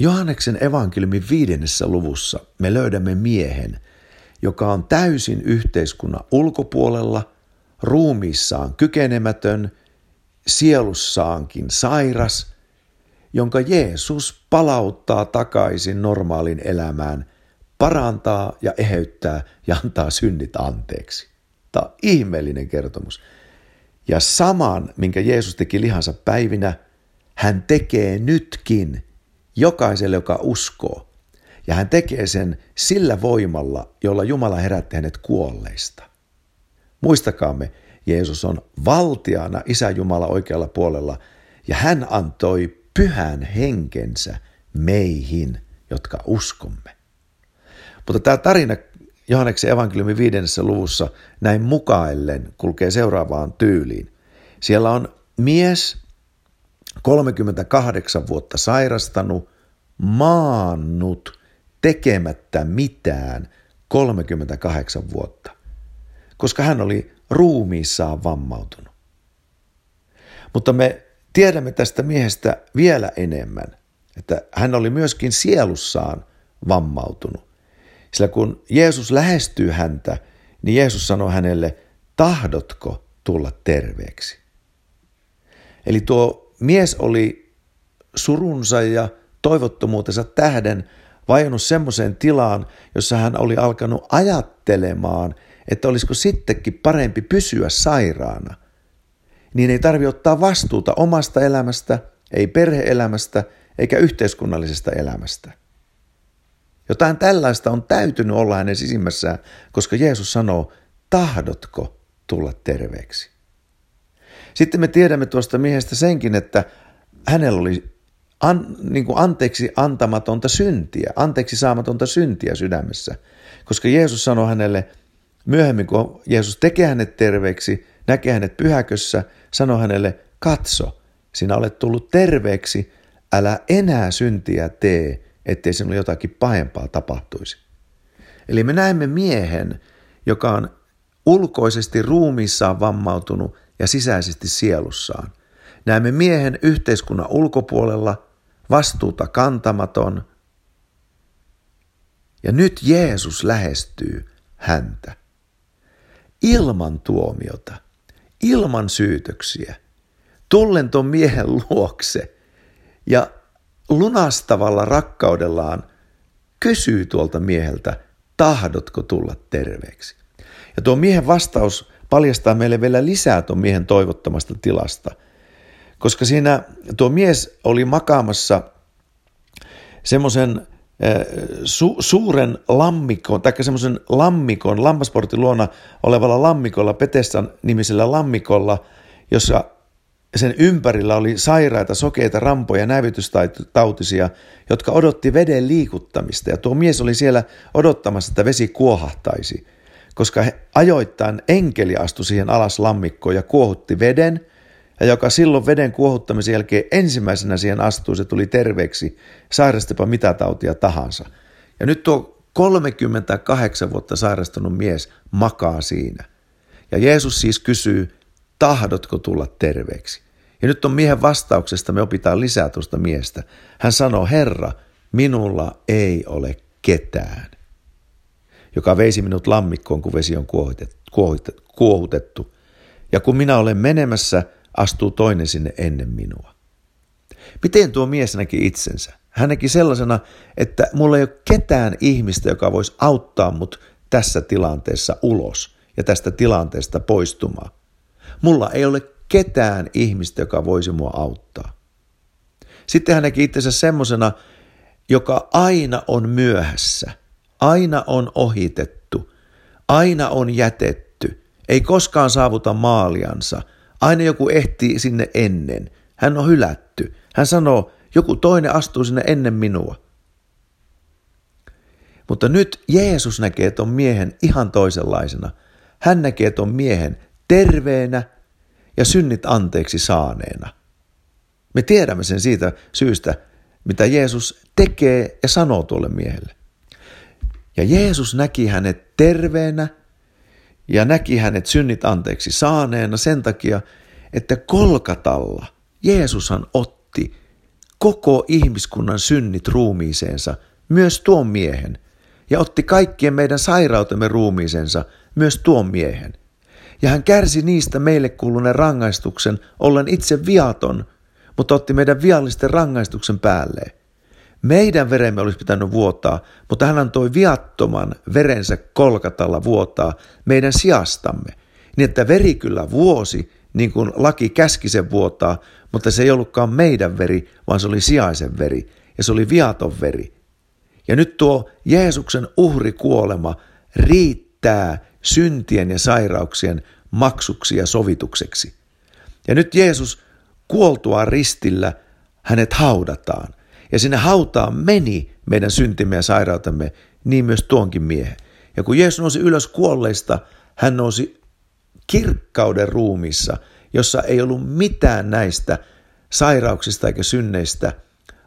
Johanneksen evankeliumin viidennessä luvussa me löydämme miehen, joka on täysin yhteiskunnan ulkopuolella, ruumiissaan kykenemätön, sielussaankin sairas, jonka Jeesus palauttaa takaisin normaalin elämään, parantaa ja eheyttää ja antaa synnit anteeksi. Tämä on ihmeellinen kertomus. Ja saman, minkä Jeesus teki lihansa päivinä, hän tekee nytkin jokaiselle, joka uskoo. Ja hän tekee sen sillä voimalla, jolla Jumala herätti hänet kuolleista. Muistakaamme, Jeesus on valtiana Isä Jumala oikealla puolella ja hän antoi pyhän henkensä meihin, jotka uskomme. Mutta tämä tarina Johanneksen evankeliumin viidennessä luvussa näin mukaillen kulkee seuraavaan tyyliin. Siellä on mies, 38 vuotta sairastanut, maannut, tekemättä mitään 38 vuotta, koska hän oli ruumiissaan vammautunut. Mutta me tiedämme tästä miehestä vielä enemmän, että hän oli myöskin sielussaan vammautunut. Sillä kun Jeesus lähestyy häntä, niin Jeesus sanoi hänelle, tahdotko tulla terveeksi? Eli tuo mies oli surunsa ja toivottomuutensa tähden vajonnut semmoiseen tilaan, jossa hän oli alkanut ajattelemaan, että olisiko sittenkin parempi pysyä sairaana. Niin ei tarvi ottaa vastuuta omasta elämästä, ei perheelämästä eikä yhteiskunnallisesta elämästä. Jotain tällaista on täytynyt olla hänen sisimmässään, koska Jeesus sanoo, tahdotko tulla terveeksi? Sitten me tiedämme tuosta miehestä senkin, että hänellä oli an, niin kuin anteeksi antamatonta syntiä, anteeksi saamatonta syntiä sydämessä. Koska Jeesus sanoi hänelle, myöhemmin kun Jeesus tekee hänet terveeksi, näkee hänet pyhäkössä, sanoi hänelle, katso, sinä olet tullut terveeksi, älä enää syntiä tee, ettei sinulle jotakin pahempaa tapahtuisi. Eli me näemme miehen, joka on ulkoisesti ruumiissaan vammautunut ja sisäisesti sielussaan. Näemme miehen yhteiskunnan ulkopuolella, vastuuta kantamaton. Ja nyt Jeesus lähestyy häntä. Ilman tuomiota, ilman syytöksiä, tullen tuon miehen luokse ja lunastavalla rakkaudellaan kysyy tuolta mieheltä, tahdotko tulla terveeksi? Ja tuo miehen vastaus paljastaa meille vielä lisää tuon miehen toivottomasta tilasta, koska siinä tuo mies oli makaamassa semmoisen eh, su, suuren lammikon, tai semmoisen lammikon, lammasportin luona olevalla lammikolla, Petessan nimisellä lammikolla, jossa sen ympärillä oli sairaita, sokeita, rampoja, nävytystautisia, jotka odotti veden liikuttamista. Ja tuo mies oli siellä odottamassa, että vesi kuohahtaisi, koska he, ajoittain enkeli astui siihen alas lammikkoon ja kuohutti veden, ja joka silloin veden kuohuttamisen jälkeen ensimmäisenä siihen astui, se tuli terveeksi, sairastipa mitä tautia tahansa. Ja nyt tuo 38 vuotta sairastunut mies makaa siinä. Ja Jeesus siis kysyy, tahdotko tulla terveeksi? Ja nyt on miehen vastauksesta me opitaan lisää tuosta miestä. Hän sanoo, Herra, minulla ei ole ketään, joka veisi minut lammikkoon, kun vesi on kuohutettu. Ja kun minä olen menemässä, astuu toinen sinne ennen minua. Miten tuo mies näki itsensä? Hän näki sellaisena, että mulla ei ole ketään ihmistä, joka voisi auttaa mut tässä tilanteessa ulos ja tästä tilanteesta poistumaan. Mulla ei ole ketään ihmistä, joka voisi mua auttaa. Sitten hän näki itsensä semmoisena, joka aina on myöhässä, aina on ohitettu, aina on jätetty, ei koskaan saavuta maaliansa, aina joku ehtii sinne ennen, hän on hylätty. Hän sanoo, joku toinen astuu sinne ennen minua. Mutta nyt Jeesus näkee ton miehen ihan toisenlaisena. Hän näkee ton miehen terveenä ja synnit anteeksi saaneena. Me tiedämme sen siitä syystä, mitä Jeesus tekee ja sanoo tuolle miehelle. Ja Jeesus näki hänet terveenä ja näki hänet synnit anteeksi saaneena sen takia, että kolkatalla Jeesushan otti koko ihmiskunnan synnit ruumiiseensa, myös tuon miehen, ja otti kaikkien meidän sairautemme ruumiisensa, myös tuon miehen. Ja hän kärsi niistä meille kuuluneen rangaistuksen, ollen itse viaton, mutta otti meidän viallisten rangaistuksen päälleen. Meidän veremme olisi pitänyt vuotaa, mutta hän antoi viattoman verensä kolkatalla vuotaa meidän sijastamme, niin että veri kyllä vuosi, niin kuin laki käski sen vuotaa, mutta se ei ollutkaan meidän veri, vaan se oli sijaisen veri, ja se oli viaton veri. Ja nyt tuo Jeesuksen uhrikuolema riittää syntien ja sairauksien maksuksi ja sovitukseksi. Ja nyt Jeesus kuoltua ristillä hänet haudataan. Ja sinne hautaan meni meidän syntimme ja sairautemme, niin myös tuonkin miehen. Ja kun Jeesus nousi ylös kuolleista, hän nousi kirkkauden ruumissa, jossa ei ollut mitään näistä sairauksista eikä synneistä,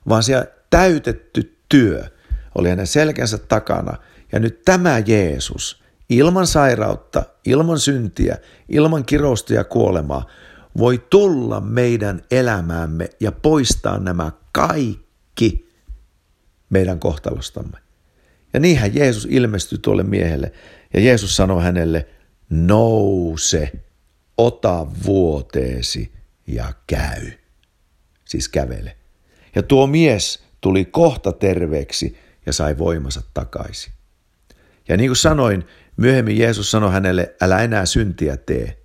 vaan siellä täytetty työ oli hänen selkänsä takana. Ja nyt tämä Jeesus, ilman sairautta, ilman syntiä, ilman kirousta ja kuolemaa, voi tulla meidän elämäämme ja poistaa nämä kaikki meidän kohtalostamme. Ja niinhän Jeesus ilmestyi tuolle miehelle ja Jeesus sanoi hänelle, nouse, ota vuoteesi ja käy. Siis kävele. Ja tuo mies tuli kohta terveeksi ja sai voimansa takaisin. Ja niin kuin sanoin, myöhemmin Jeesus sanoi hänelle, älä enää syntiä tee.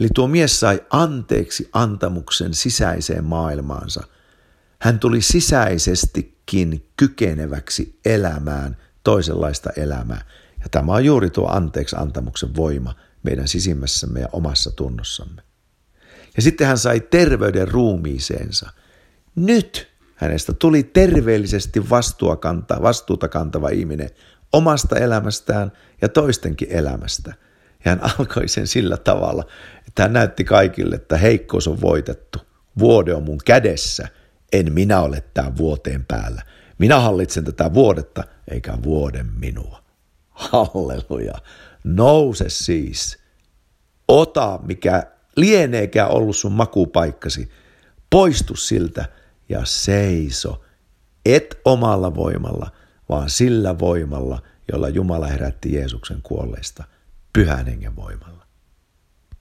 Eli tuo mies sai anteeksi antamuksen sisäiseen maailmaansa. Hän tuli sisäisestikin kykeneväksi elämään toisenlaista elämää. Ja tämä on juuri tuo anteeksi antamuksen voima meidän sisimmässämme ja omassa tunnossamme. Ja sitten hän sai terveyden ruumiiseensa. Nyt hänestä tuli terveellisesti vastuuta kantava, vastuuta kantava ihminen omasta elämästään ja toistenkin elämästä. Ja hän alkoi sen sillä tavalla, että hän näytti kaikille, että heikkous on voitettu. Vuode on mun kädessä. En minä ole tämän vuoteen päällä. Minä hallitsen tätä vuodetta, eikä vuoden minua. Halleluja. Nouse siis. Ota, mikä lieneekään ollut sun makupaikkasi. Poistu siltä ja seiso. Et omalla voimalla, vaan sillä voimalla, jolla Jumala herätti Jeesuksen kuolleista pyhän hengen voimalla.